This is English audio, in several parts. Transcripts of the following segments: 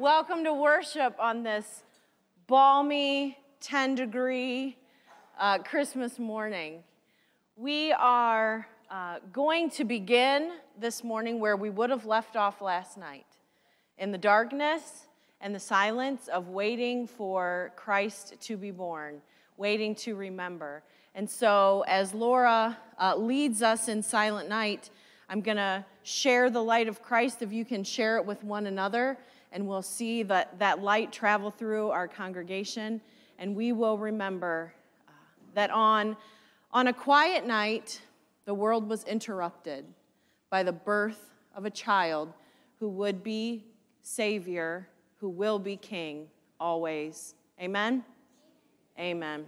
Welcome to worship on this balmy 10 degree uh, Christmas morning. We are uh, going to begin this morning where we would have left off last night in the darkness and the silence of waiting for Christ to be born, waiting to remember. And so, as Laura uh, leads us in Silent Night, I'm going to share the light of Christ if you can share it with one another and we'll see that, that light travel through our congregation, and we will remember uh, that on, on a quiet night, the world was interrupted by the birth of a child who would be Savior, who will be King always. Amen? Amen.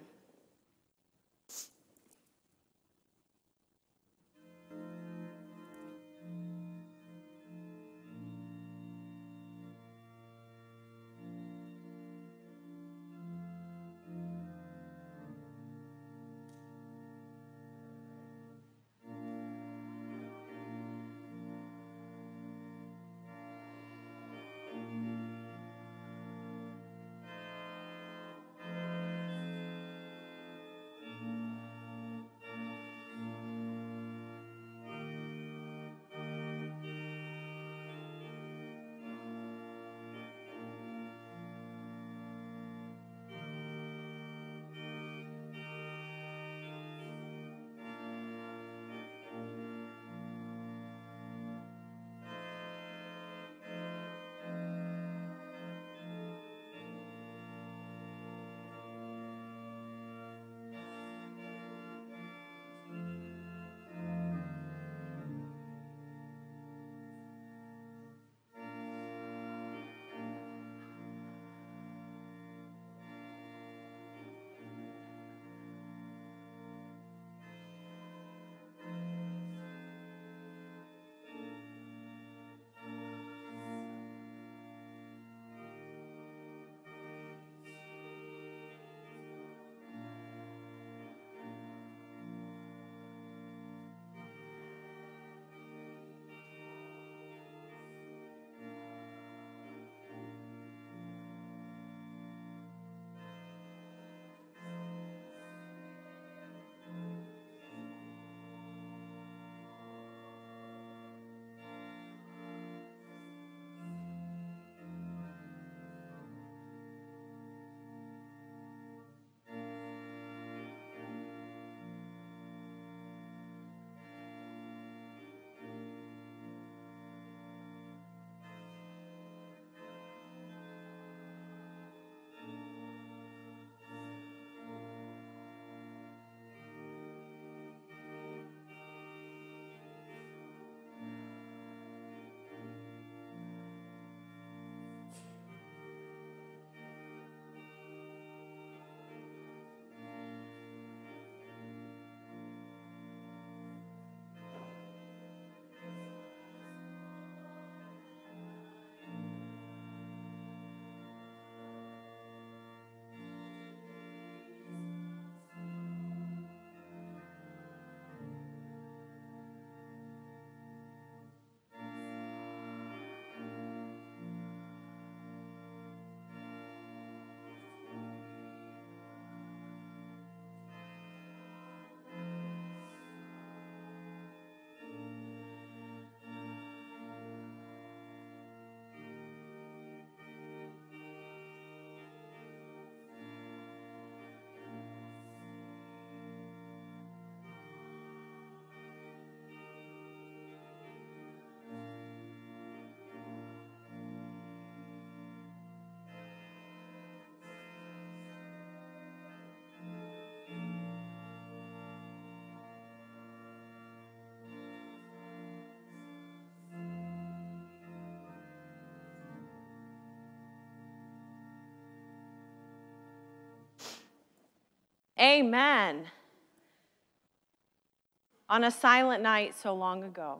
Amen. On a silent night so long ago,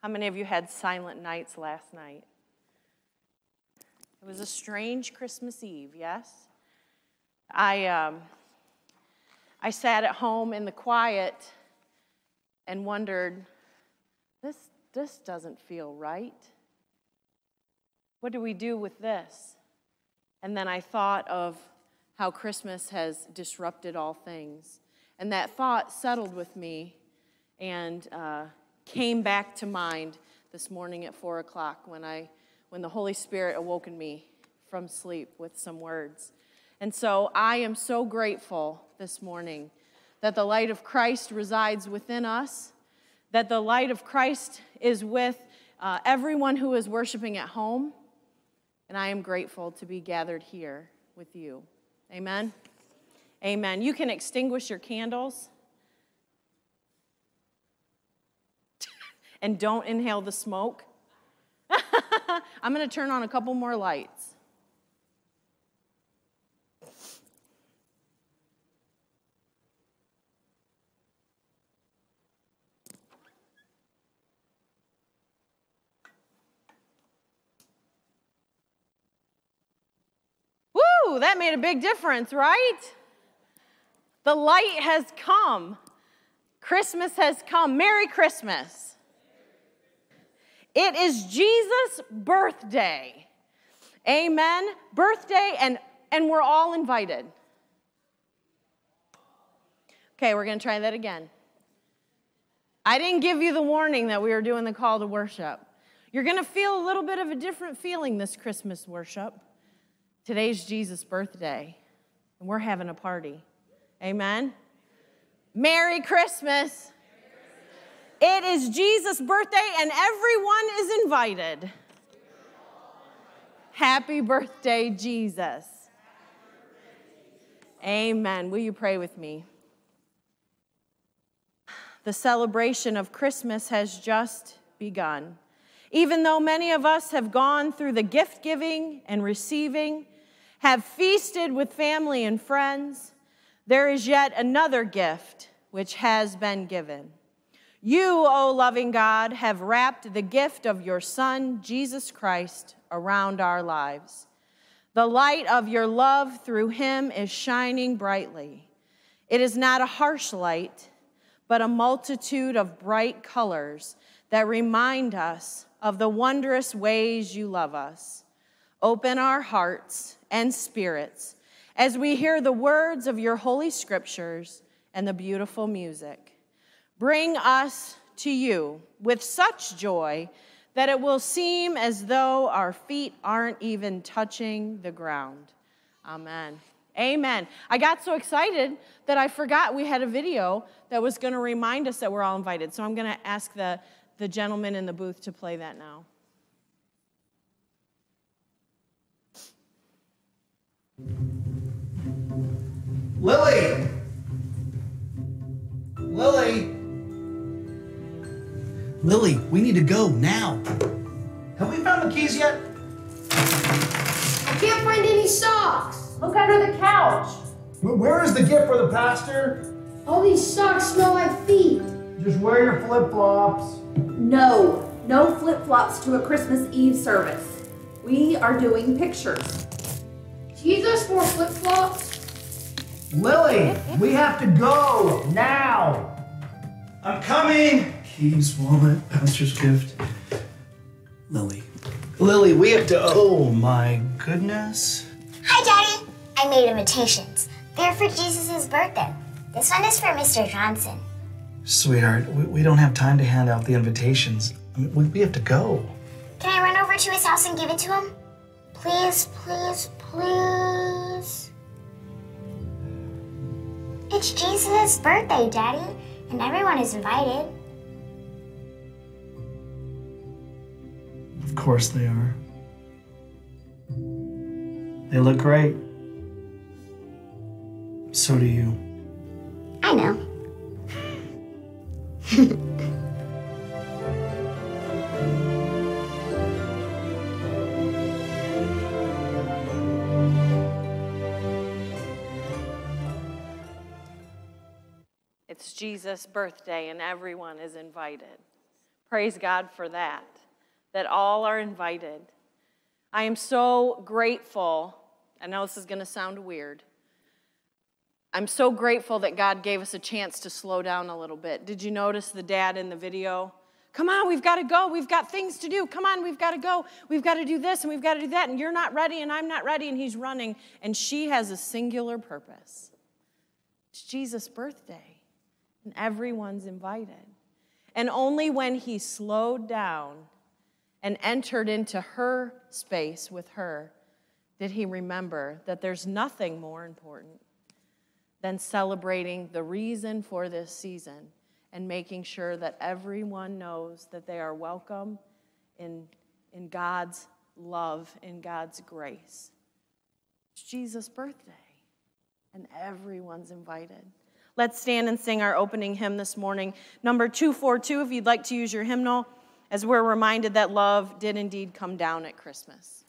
how many of you had silent nights last night? It was a strange Christmas Eve, yes? I, um, I sat at home in the quiet and wondered, this, this doesn't feel right. What do we do with this? And then I thought of how Christmas has disrupted all things. And that thought settled with me and uh, came back to mind this morning at four o'clock when, I, when the Holy Spirit awoken me from sleep with some words. And so I am so grateful this morning that the light of Christ resides within us, that the light of Christ is with uh, everyone who is worshiping at home. And I am grateful to be gathered here with you. Amen. Amen. You can extinguish your candles. and don't inhale the smoke. I'm going to turn on a couple more lights. Woo, that made a big difference, right? The light has come. Christmas has come. Merry Christmas. It is Jesus' birthday. Amen. Birthday, and, and we're all invited. Okay, we're going to try that again. I didn't give you the warning that we were doing the call to worship. You're going to feel a little bit of a different feeling this Christmas worship. Today's Jesus' birthday, and we're having a party. Amen. Merry Christmas. It is Jesus' birthday, and everyone is invited. Happy birthday, Jesus. Amen. Will you pray with me? The celebration of Christmas has just begun. Even though many of us have gone through the gift giving and receiving, have feasted with family and friends, there is yet another gift which has been given. You, O loving God, have wrapped the gift of your Son, Jesus Christ, around our lives. The light of your love through him is shining brightly. It is not a harsh light, but a multitude of bright colors that remind us of the wondrous ways you love us. Open our hearts and spirits as we hear the words of your holy scriptures and the beautiful music. Bring us to you with such joy that it will seem as though our feet aren't even touching the ground. Amen. Amen. I got so excited that I forgot we had a video that was going to remind us that we're all invited. So I'm going to ask the, the gentleman in the booth to play that now. Lily! Lily! Lily, we need to go now. Have we found the keys yet? I can't find any socks. Look under the couch. Where- Where is the gift for the pastor? All these socks smell like feet. Just wear your flip flops. No, no flip flops to a Christmas Eve service. We are doing pictures. Jesus wore flip flops. Lily, we have to go now. I'm coming. Keys, wallet, pastor's gift. Lily. Lily, we have to. Oh my goodness. Hi, Daddy. I made invitations. They're for Jesus' birthday. This one is for Mr. Johnson. Sweetheart, we, we don't have time to hand out the invitations. I mean, we, we have to go. Can I run over to his house and give it to him? Please, please, please. It's Jesus' birthday, Daddy, and everyone is invited. Of course they are. They look great. So do you. I know. Jesus' birthday and everyone is invited. Praise God for that, that all are invited. I am so grateful. I know this is going to sound weird. I'm so grateful that God gave us a chance to slow down a little bit. Did you notice the dad in the video? Come on, we've got to go. We've got things to do. Come on, we've got to go. We've got to do this and we've got to do that. And you're not ready and I'm not ready. And he's running. And she has a singular purpose it's Jesus' birthday, and everyone's invited. And only when he slowed down and entered into her space with her did he remember that there's nothing more important than celebrating the reason for this season and making sure that everyone knows that they are welcome in, in God's love, in God's grace. It's Jesus' birthday, and everyone's invited. Let's stand and sing our opening hymn this morning. Number 242, if you'd like to use your hymnal, as we're reminded that love did indeed come down at Christmas.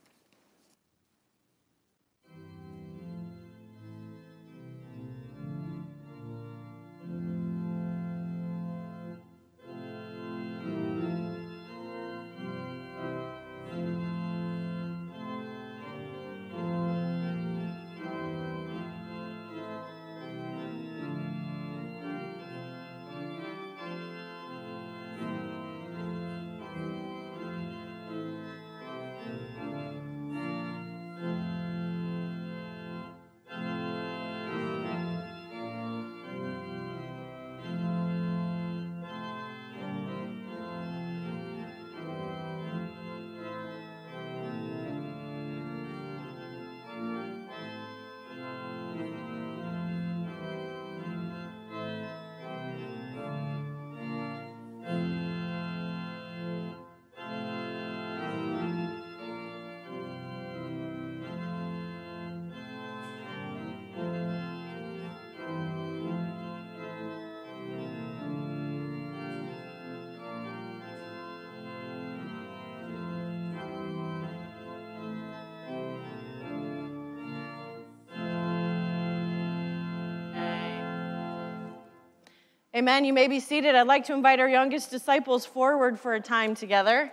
Amen. You may be seated. I'd like to invite our youngest disciples forward for a time together.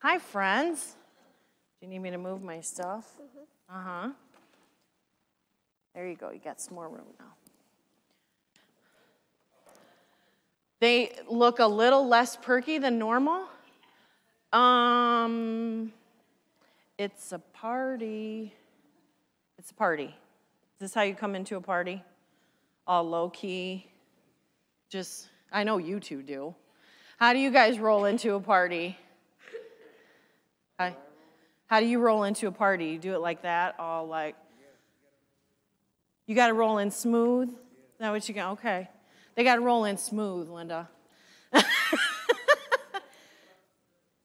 Hi, friends. Do you need me to move my stuff? Uh huh. There you go. You got some more room now. They look a little less perky than normal. Um, it's a party. It's a party. Is this how you come into a party? All low key. Just, I know you two do. How do you guys roll into a party? Hi. How do you roll into a party? You do it like that, all like. You got to roll in smooth. Is that what you got? Okay. They got to roll in smooth, Linda.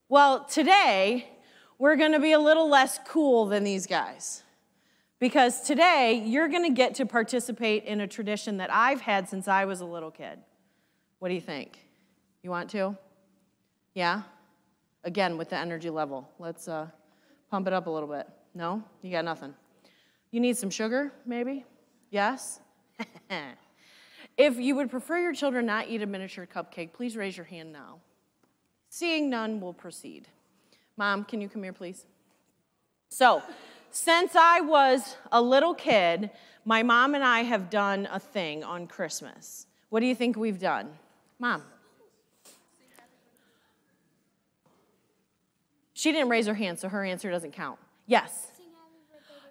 well, today, we're going to be a little less cool than these guys. Because today, you're going to get to participate in a tradition that I've had since I was a little kid. What do you think? You want to? Yeah? Again, with the energy level. Let's uh, pump it up a little bit. No? You got nothing. You need some sugar, maybe? Yes? if you would prefer your children not eat a miniature cupcake, please raise your hand now. Seeing none, we'll proceed. Mom, can you come here, please? So, since I was a little kid, my mom and I have done a thing on Christmas. What do you think we've done? Mom. She didn't raise her hand, so her answer doesn't count. Yes.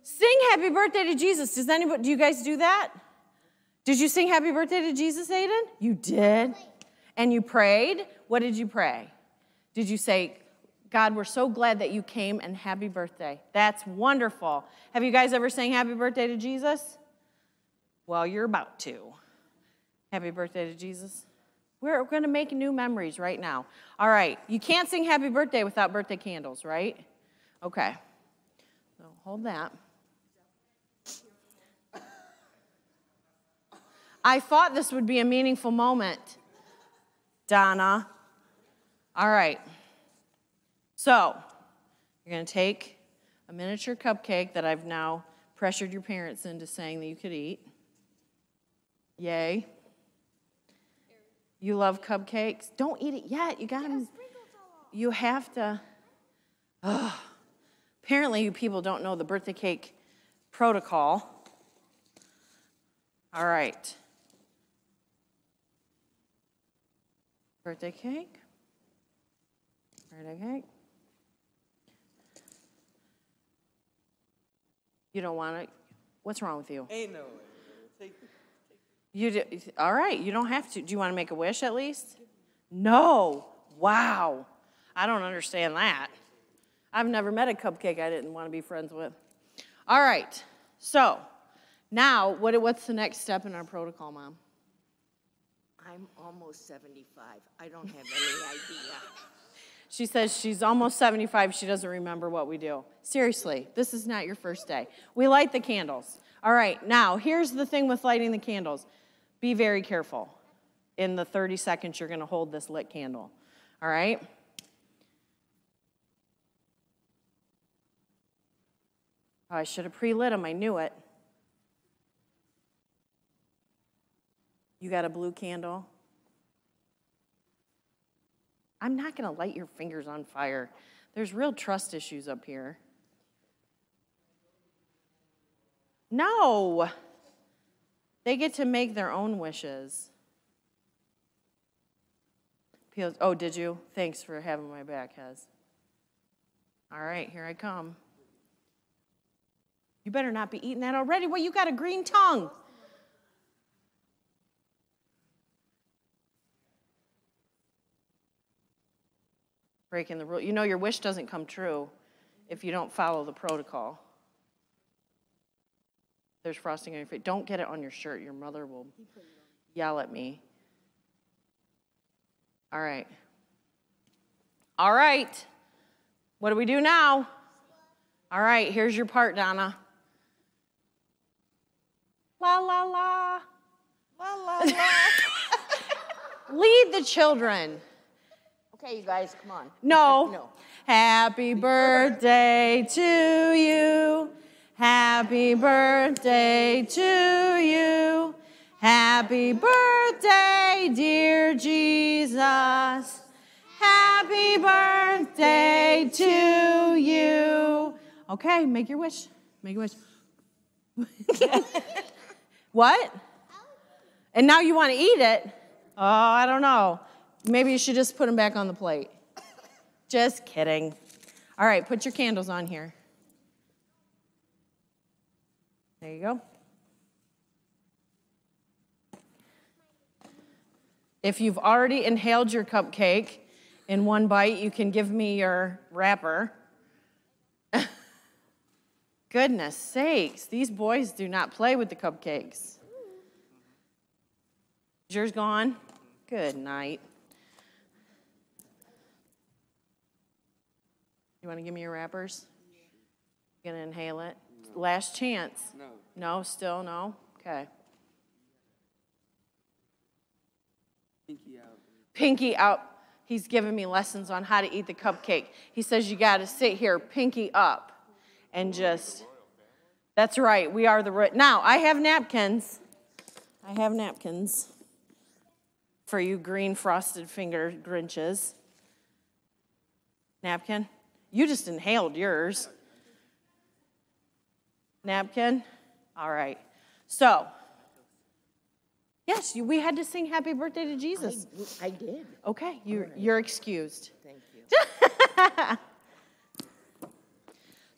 Sing happy birthday to Jesus. Does anybody do you guys do that? Did you sing happy birthday to Jesus, Aiden? You did. And you prayed? What did you pray? Did you say, God, we're so glad that you came and happy birthday? That's wonderful. Have you guys ever sang happy birthday to Jesus? Well, you're about to. Happy birthday to Jesus. We're going to make new memories right now. All right. You can't sing happy birthday without birthday candles, right? Okay. So hold that. I thought this would be a meaningful moment, Donna. All right. So, you're going to take a miniature cupcake that I've now pressured your parents into saying that you could eat. Yay. You love cupcakes? Don't eat it yet. You got to. You have to. Ugh. Apparently, you people don't know the birthday cake protocol. All right. Birthday cake. Birthday cake. You don't want it? What's wrong with you? Ain't no way. Take You do, all right, you don't have to. Do you want to make a wish at least? No. Wow. I don't understand that. I've never met a cupcake I didn't want to be friends with. All right. So, now what, what's the next step in our protocol, Mom? I'm almost 75. I don't have any idea. She says she's almost 75. She doesn't remember what we do. Seriously, this is not your first day. We light the candles. All right, now here's the thing with lighting the candles be very careful in the 30 seconds you're going to hold this lit candle. All right? Oh, I should have pre lit them. I knew it. You got a blue candle? I'm not going to light your fingers on fire. There's real trust issues up here. No. They get to make their own wishes. Oh, did you? Thanks for having my back, Hez. All right, here I come. You better not be eating that already. Well, you got a green tongue. Breaking the rule. You know, your wish doesn't come true if you don't follow the protocol. There's frosting on your face. Don't get it on your shirt. Your mother will yell at me. All right. All right. What do we do now? All right, here's your part, Donna. La la la. La la la. Lead the children. Okay, you guys, come on. No. No. Happy birthday to you. Happy birthday to you. Happy birthday, dear Jesus. Happy birthday to you. Okay, make your wish. Make your wish. what? And now you want to eat it? Oh, I don't know. Maybe you should just put them back on the plate. Just kidding. All right, put your candles on here. There you go. If you've already inhaled your cupcake in one bite, you can give me your wrapper. Goodness sakes, these boys do not play with the cupcakes. Is yours gone? Good night. You want to give me your wrappers? You gonna inhale it? Last chance. No. No, still no? Okay. Pinky out. Pinky out. He's giving me lessons on how to eat the cupcake. He says you got to sit here, pinky up, and just. That's right. We are the ro- now. I have napkins. I have napkins for you green frosted finger Grinches. Napkin. You just inhaled yours. Napkin. All right. So. Yes, you, we had to sing happy birthday to Jesus. I, I did. Okay, you're, you're excused. Thank you.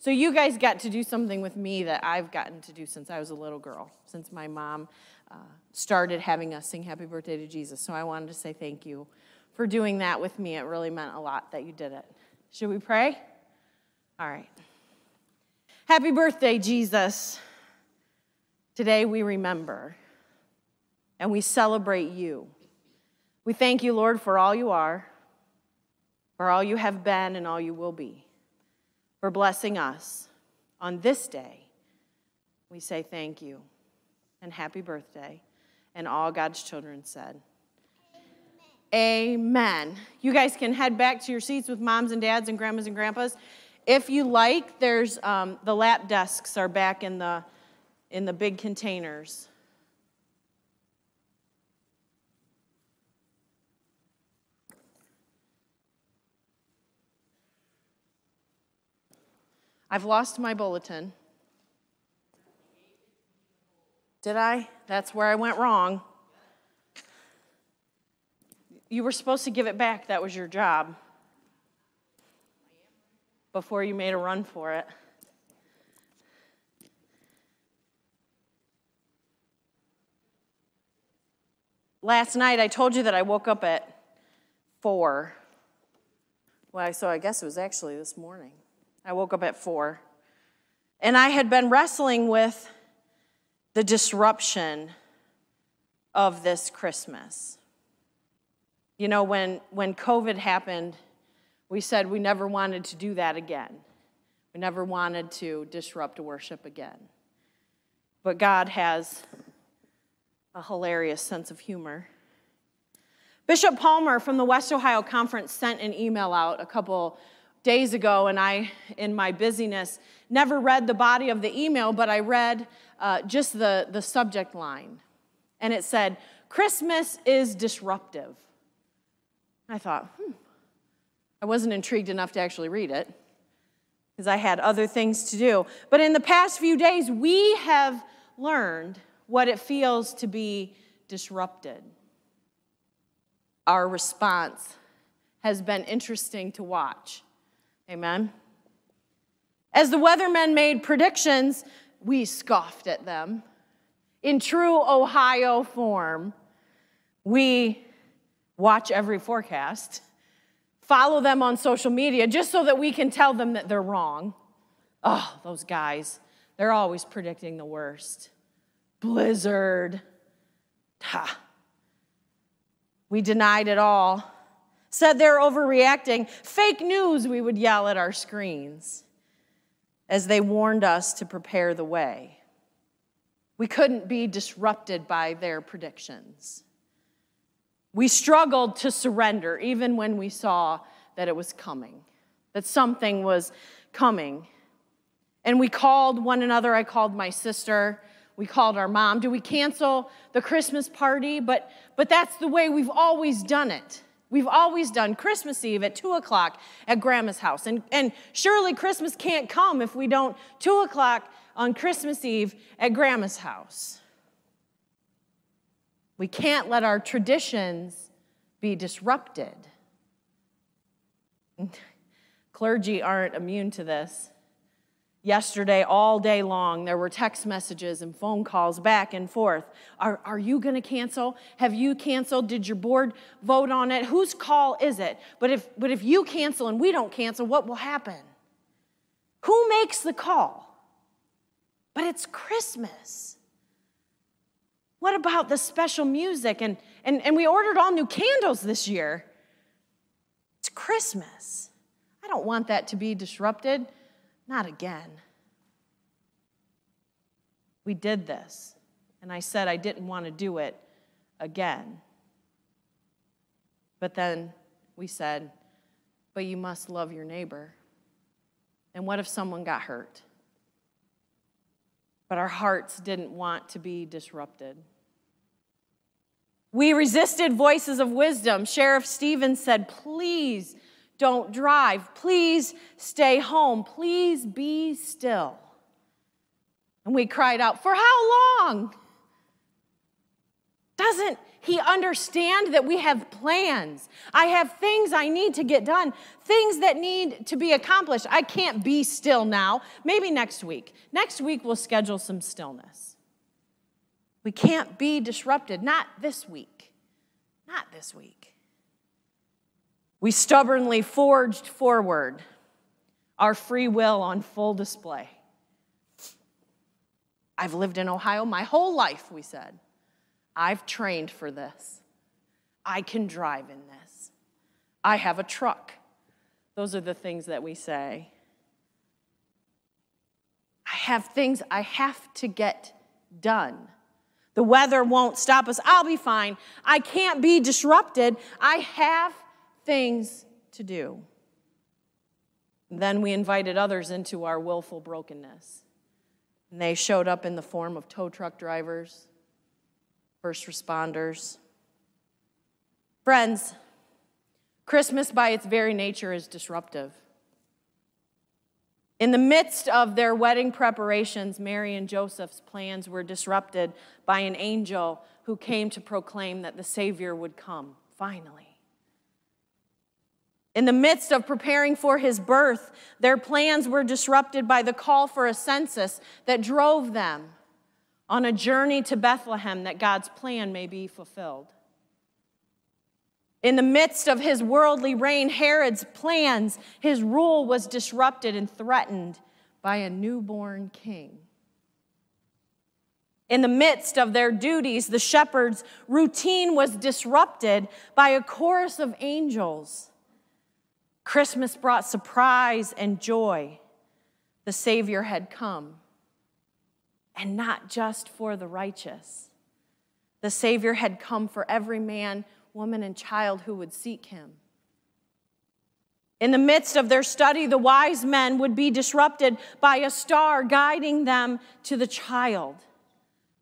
So you guys got to do something with me that I've gotten to do since I was a little girl, since my mom uh, started having us sing happy birthday to Jesus. So I wanted to say thank you for doing that with me. It really meant a lot that you did it. Should we pray? All right. Happy birthday, Jesus. Today we remember and we celebrate you. We thank you, Lord, for all you are, for all you have been, and all you will be, for blessing us on this day. We say thank you and happy birthday. And all God's children said, Amen. You guys can head back to your seats with moms and dads and grandmas and grandpas. If you like, there's um, the lap desks are back in the in the big containers. I've lost my bulletin. Did I? That's where I went wrong. You were supposed to give it back. That was your job. Before you made a run for it. Last night, I told you that I woke up at four. Well, so I guess it was actually this morning. I woke up at four. And I had been wrestling with the disruption of this Christmas. You know, when, when COVID happened, we said we never wanted to do that again. We never wanted to disrupt worship again. But God has a hilarious sense of humor. Bishop Palmer from the West Ohio Conference sent an email out a couple days ago, and I, in my busyness, never read the body of the email, but I read uh, just the, the subject line. And it said, Christmas is disruptive. I thought, hmm, I wasn't intrigued enough to actually read it because I had other things to do. But in the past few days, we have learned what it feels to be disrupted. Our response has been interesting to watch. Amen. As the weathermen made predictions, we scoffed at them. In true Ohio form, we watch every forecast, follow them on social media just so that we can tell them that they're wrong. Oh, those guys, they're always predicting the worst. Blizzard. Ha. We denied it all. Said they're overreacting. Fake news, we would yell at our screens as they warned us to prepare the way. We couldn't be disrupted by their predictions. We struggled to surrender even when we saw that it was coming, that something was coming. And we called one another. I called my sister. We called our mom. Do we cancel the Christmas party? But, but that's the way we've always done it. We've always done Christmas Eve at 2 o'clock at Grandma's house. And, and surely Christmas can't come if we don't 2 o'clock on Christmas Eve at Grandma's house. We can't let our traditions be disrupted. Clergy aren't immune to this. Yesterday, all day long, there were text messages and phone calls back and forth. Are, are you going to cancel? Have you canceled? Did your board vote on it? Whose call is it? But if, but if you cancel and we don't cancel, what will happen? Who makes the call? But it's Christmas. What about the special music? And, and, and we ordered all new candles this year. It's Christmas. I don't want that to be disrupted. Not again. We did this, and I said I didn't want to do it again. But then we said, but you must love your neighbor. And what if someone got hurt? But our hearts didn't want to be disrupted. We resisted voices of wisdom. Sheriff Stevens said, please don't drive. Please stay home. Please be still. And we cried out, For how long? Doesn't he understand that we have plans? I have things I need to get done, things that need to be accomplished. I can't be still now. Maybe next week. Next week, we'll schedule some stillness. We can't be disrupted. Not this week. Not this week. We stubbornly forged forward, our free will on full display. I've lived in Ohio my whole life, we said. I've trained for this. I can drive in this. I have a truck. Those are the things that we say. I have things I have to get done. The weather won't stop us. I'll be fine. I can't be disrupted. I have things to do. Then we invited others into our willful brokenness. And they showed up in the form of tow truck drivers, first responders. Friends, Christmas by its very nature is disruptive. In the midst of their wedding preparations, Mary and Joseph's plans were disrupted by an angel who came to proclaim that the Savior would come, finally. In the midst of preparing for his birth, their plans were disrupted by the call for a census that drove them on a journey to Bethlehem that God's plan may be fulfilled. In the midst of his worldly reign, Herod's plans, his rule was disrupted and threatened by a newborn king. In the midst of their duties, the shepherds' routine was disrupted by a chorus of angels. Christmas brought surprise and joy. The Savior had come, and not just for the righteous. The Savior had come for every man woman, and child who would seek him. In the midst of their study, the wise men would be disrupted by a star guiding them to the child,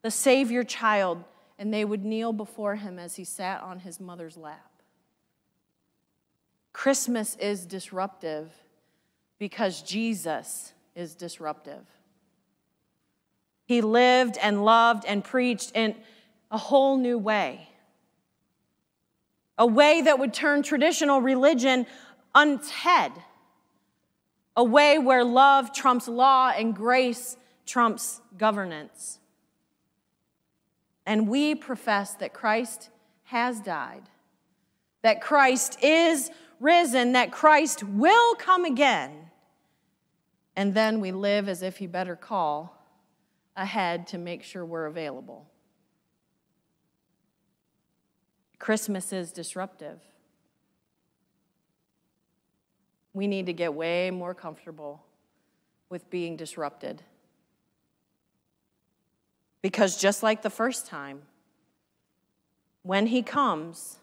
the Savior child, and they would kneel before him as he sat on his mother's lap. Christmas is disruptive because Jesus is disruptive. He lived and loved and preached in a whole new way a way that would turn traditional religion on its head, a way where love trumps law and grace trumps governance. And we profess that Christ has died, that Christ is risen, that Christ will come again. And then we live as if he better call ahead to make sure we're available. Christmas is disruptive. We need to get way more comfortable with being disrupted. Because just like the first time, when he comes,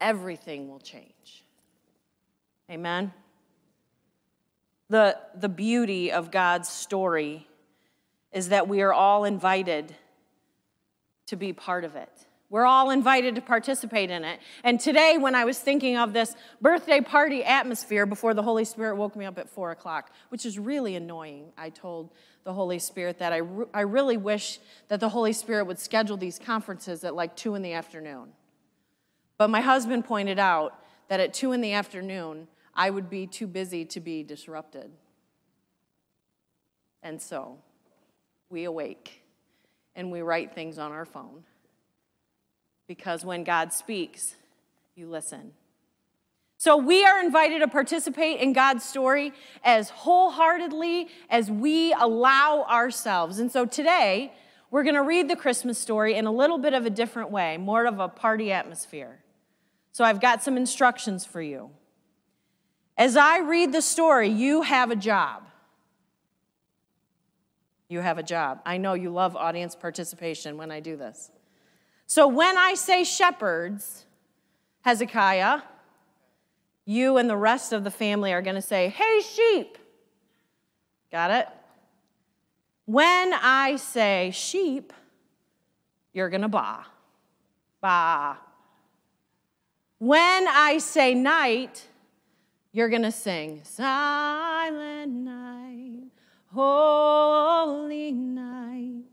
everything will change. Amen? The, the beauty of God's story is that we are all invited to be part of it. We're all invited to participate in it. And today, when I was thinking of this birthday party atmosphere before the Holy Spirit woke me up at four o'clock, which is really annoying, I told the Holy Spirit that I, re- I really wish that the Holy Spirit would schedule these conferences at like two in the afternoon. But my husband pointed out that at two in the afternoon, I would be too busy to be disrupted. And so we awake and we write things on our phone because when God speaks, you listen. So we are invited to participate in God's story as wholeheartedly as we allow ourselves. And so today, we're going to read the Christmas story in a little bit of a different way, more of a party atmosphere. So I've got some instructions for you. As I read the story, you have a job. You have a job. I know you love audience participation when I do this. So when I say shepherds, Hezekiah, you and the rest of the family are going to say, Hey, sheep. Got it? When I say sheep, you're going to ba. Ba. When I say night, you're going to sing, Silent night, holy night.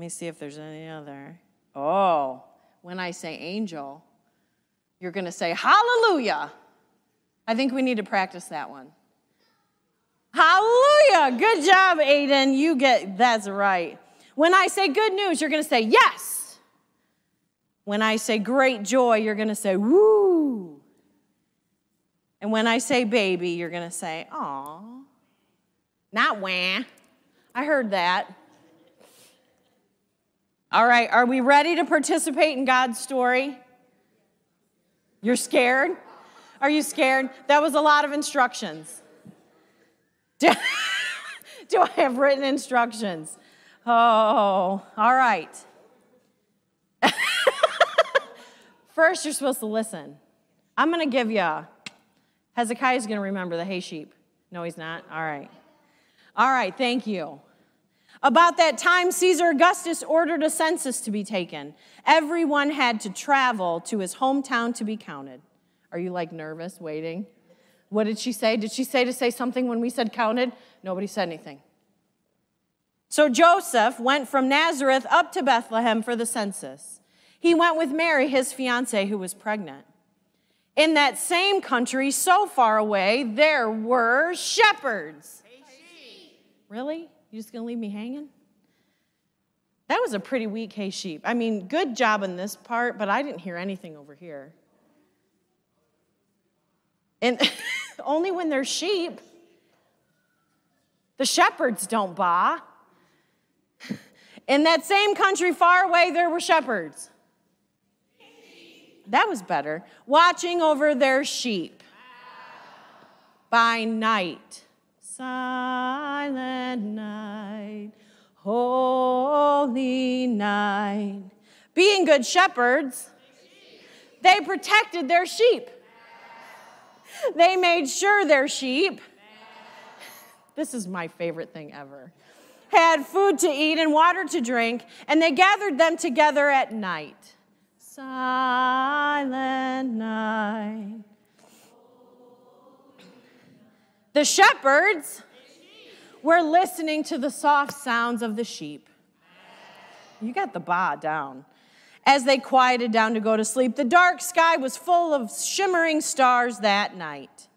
Let me see if there's any other. Oh, when I say angel, you're going to say hallelujah. I think we need to practice that one. Hallelujah. Good job, Aiden. You get that's right. When I say good news, you're going to say yes. When I say great joy, you're going to say woo. And when I say baby, you're going to say aw. Not wah. I heard that. All right, are we ready to participate in God's story? You're scared? Are you scared? That was a lot of instructions. Do, do I have written instructions? Oh, all right. First, you're supposed to listen. I'm going to give you. Hezekiah's going to remember the hay sheep. No, he's not. All right. All right, thank you. About that time, Caesar Augustus ordered a census to be taken. Everyone had to travel to his hometown to be counted. Are you like nervous, waiting? What did she say? Did she say to say something when we said counted? Nobody said anything. So Joseph went from Nazareth up to Bethlehem for the census. He went with Mary, his fiancee, who was pregnant. In that same country, so far away, there were shepherds. Really? You just gonna leave me hanging? That was a pretty weak hay sheep. I mean, good job in this part, but I didn't hear anything over here. And only when they're sheep. The shepherds don't baa. In that same country far away, there were shepherds. That was better. Watching over their sheep by night. Silent night, holy night. Being good shepherds, they protected their sheep. They made sure their sheep, this is my favorite thing ever, had food to eat and water to drink, and they gathered them together at night. Silent night. The shepherds were listening to the soft sounds of the sheep. You got the ba down. As they quieted down to go to sleep, the dark sky was full of shimmering stars that night.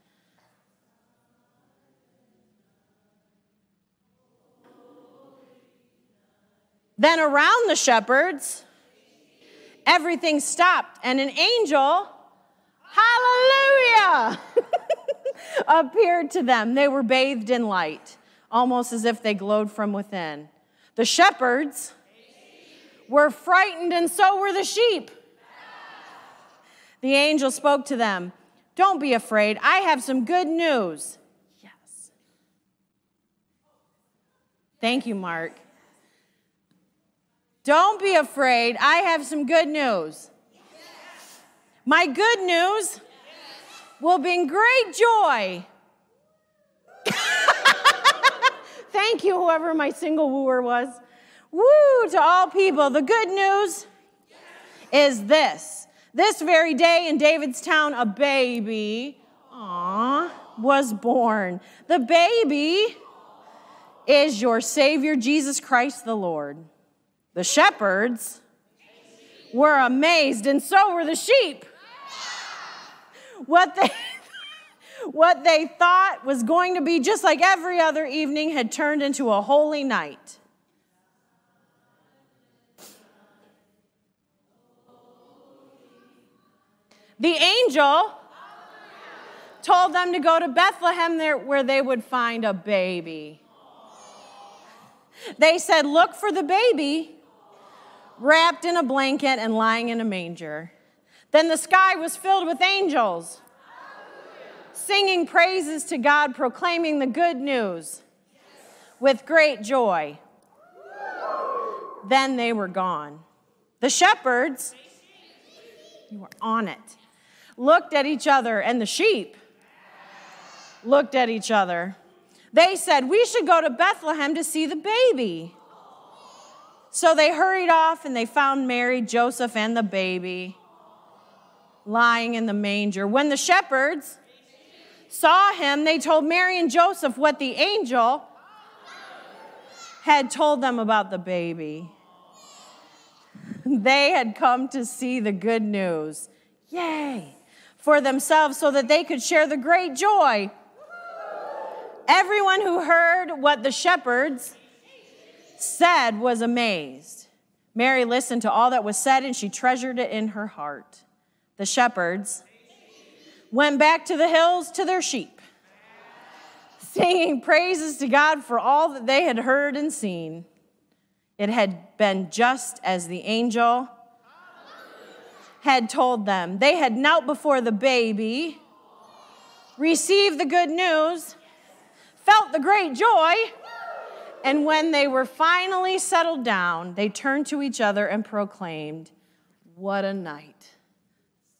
Then around the shepherds, everything stopped, and an angel, hallelujah, appeared to them. They were bathed in light, almost as if they glowed from within. The shepherds were frightened, and so were the sheep. The angel spoke to them Don't be afraid. I have some good news. Yes. Thank you, Mark. Don't be afraid. I have some good news. My good news will bring great joy. Thank you, whoever my single wooer was. Woo to all people. The good news is this. This very day in David's town, a baby, aw, was born. The baby is your Savior, Jesus Christ the Lord. The shepherds were amazed, and so were the sheep. What they, what they thought was going to be just like every other evening had turned into a holy night. The angel told them to go to Bethlehem there, where they would find a baby. They said, Look for the baby wrapped in a blanket and lying in a manger. Then the sky was filled with angels singing praises to God, proclaiming the good news with great joy. Then they were gone. The shepherds, you were on it, looked at each other, and the sheep looked at each other. They said, We should go to Bethlehem to see the baby. So they hurried off and they found Mary, Joseph, and the baby lying in the manger. When the shepherds saw him, they told Mary and Joseph what the angel had told them about the baby. They had come to see the good news. Yay! For themselves so that they could share the great joy. Everyone who heard what the shepherds said was amazed. Mary listened to all that was said and she treasured it in her heart. The shepherds went back to the hills to their sheep, singing praises to God for all that they had heard and seen. It had been just as the angel had told them. They had knelt before the baby, received the good news, felt the great joy, And when they were finally settled down, they turned to each other and proclaimed, What a night!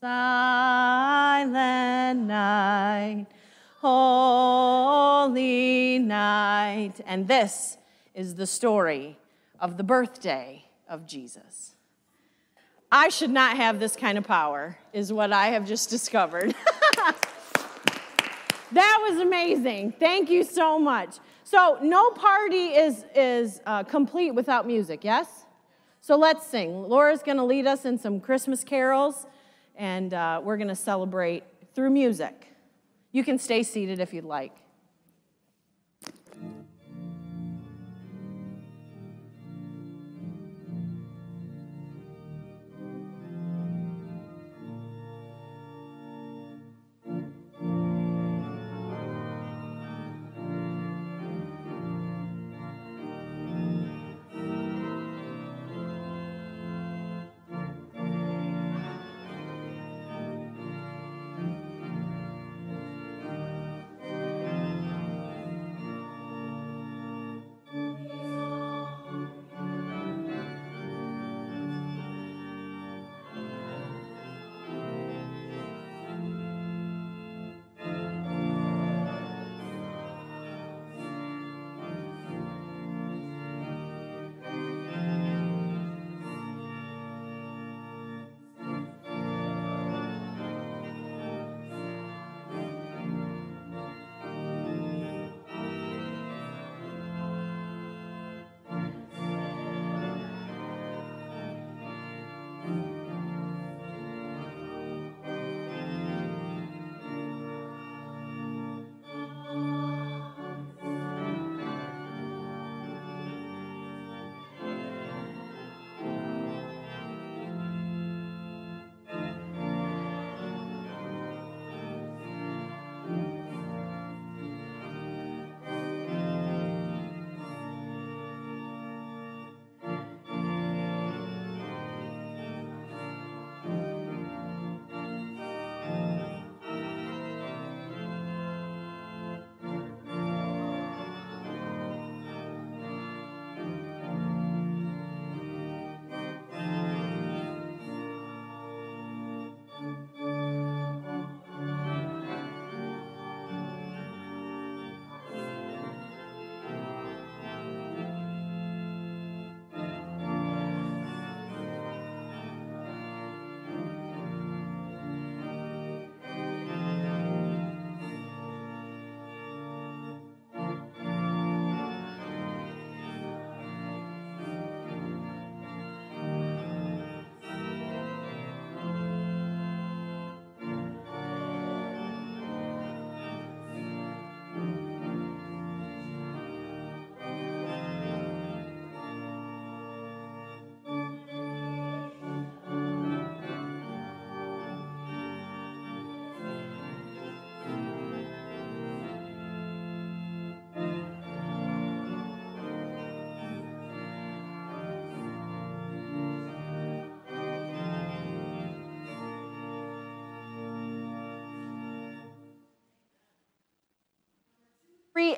Silent night, holy night. And this is the story of the birthday of Jesus. I should not have this kind of power, is what I have just discovered. that was amazing. Thank you so much. So, no party is, is uh, complete without music, yes? So, let's sing. Laura's going to lead us in some Christmas carols, and uh, we're going to celebrate through music. You can stay seated if you'd like.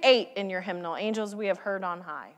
Eight in your hymnal, angels we have heard on high.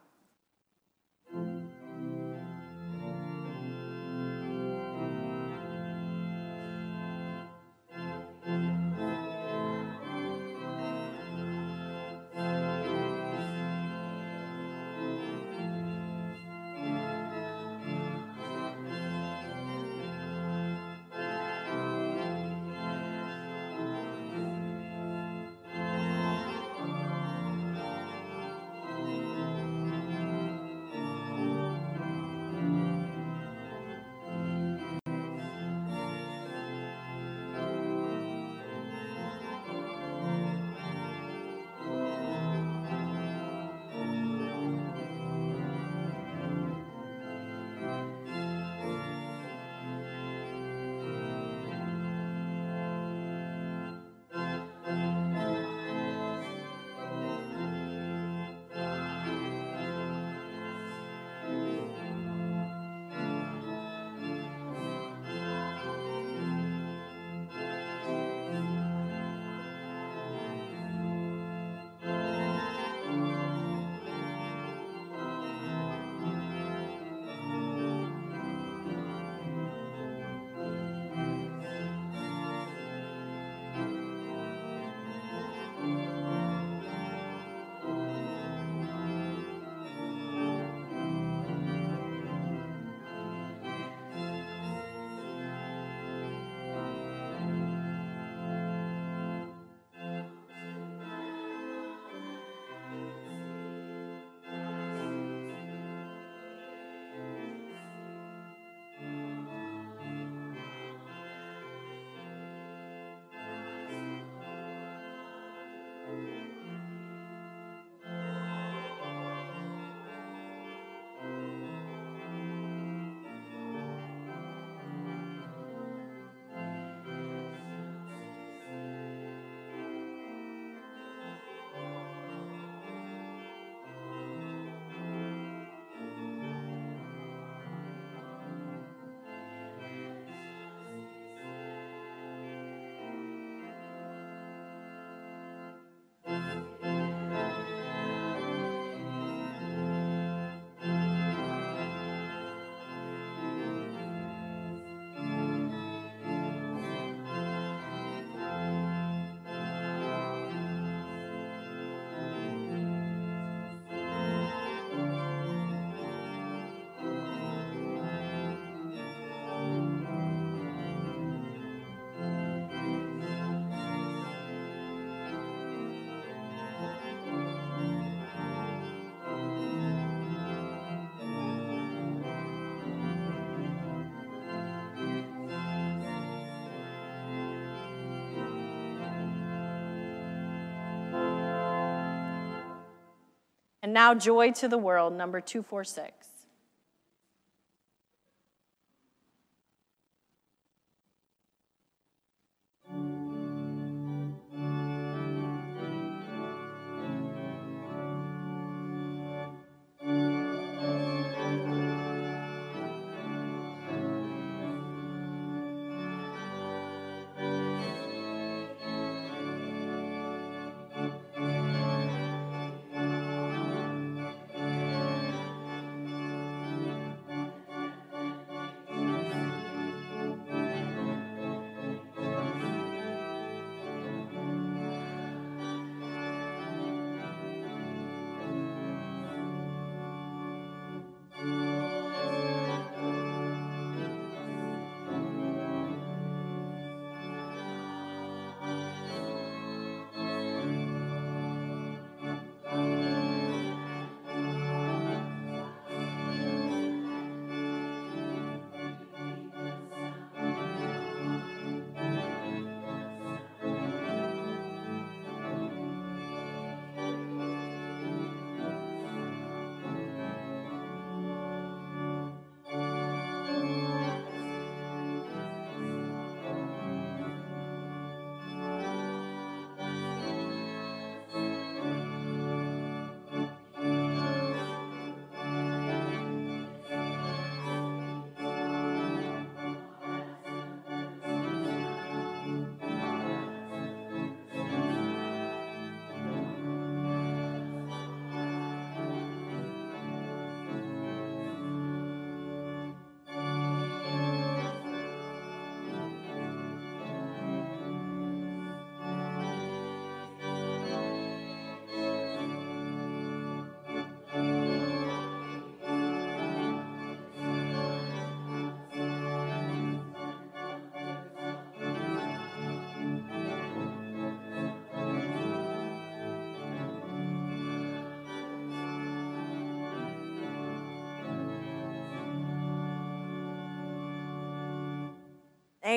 And now, Joy to the World, number 246.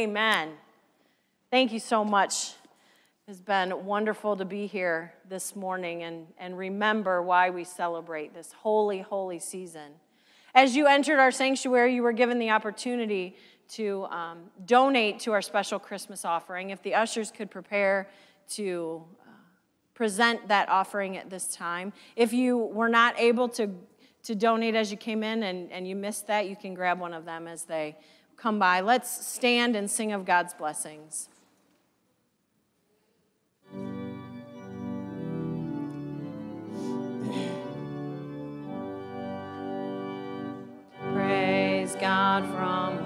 Amen. Thank you so much. It's been wonderful to be here this morning and, and remember why we celebrate this holy, holy season. As you entered our sanctuary, you were given the opportunity to um, donate to our special Christmas offering. If the ushers could prepare to uh, present that offering at this time. If you were not able to, to donate as you came in and, and you missed that, you can grab one of them as they come by. Let's stand and sing of God's blessings. Praise God from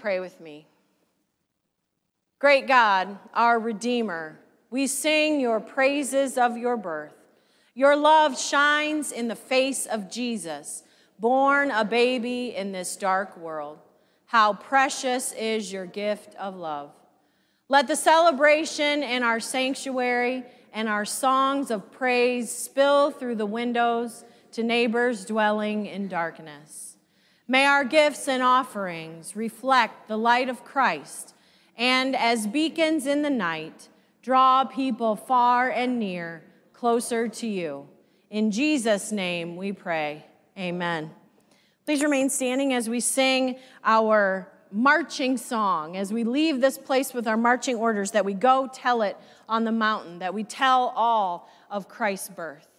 pray with me? Great God, our Redeemer, we sing your praises of your birth. Your love shines in the face of Jesus, born a baby in this dark world. How precious is your gift of love. Let the celebration in our sanctuary and our songs of praise spill through the windows to neighbors dwelling in darkness. May our gifts and offerings reflect the light of Christ and, as beacons in the night, draw people far and near closer to you. In Jesus' name we pray. Amen. Please remain standing as we sing our marching song, as we leave this place with our marching orders, that we go tell it on the mountain, that we tell all of Christ's birth.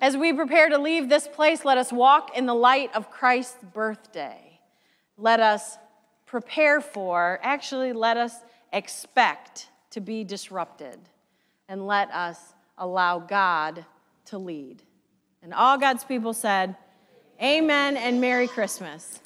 As we prepare to leave this place, let us walk in the light of Christ's birthday. Let us prepare for, actually, let us expect to be disrupted. And let us allow God to lead. And all God's people said, Amen and Merry Christmas.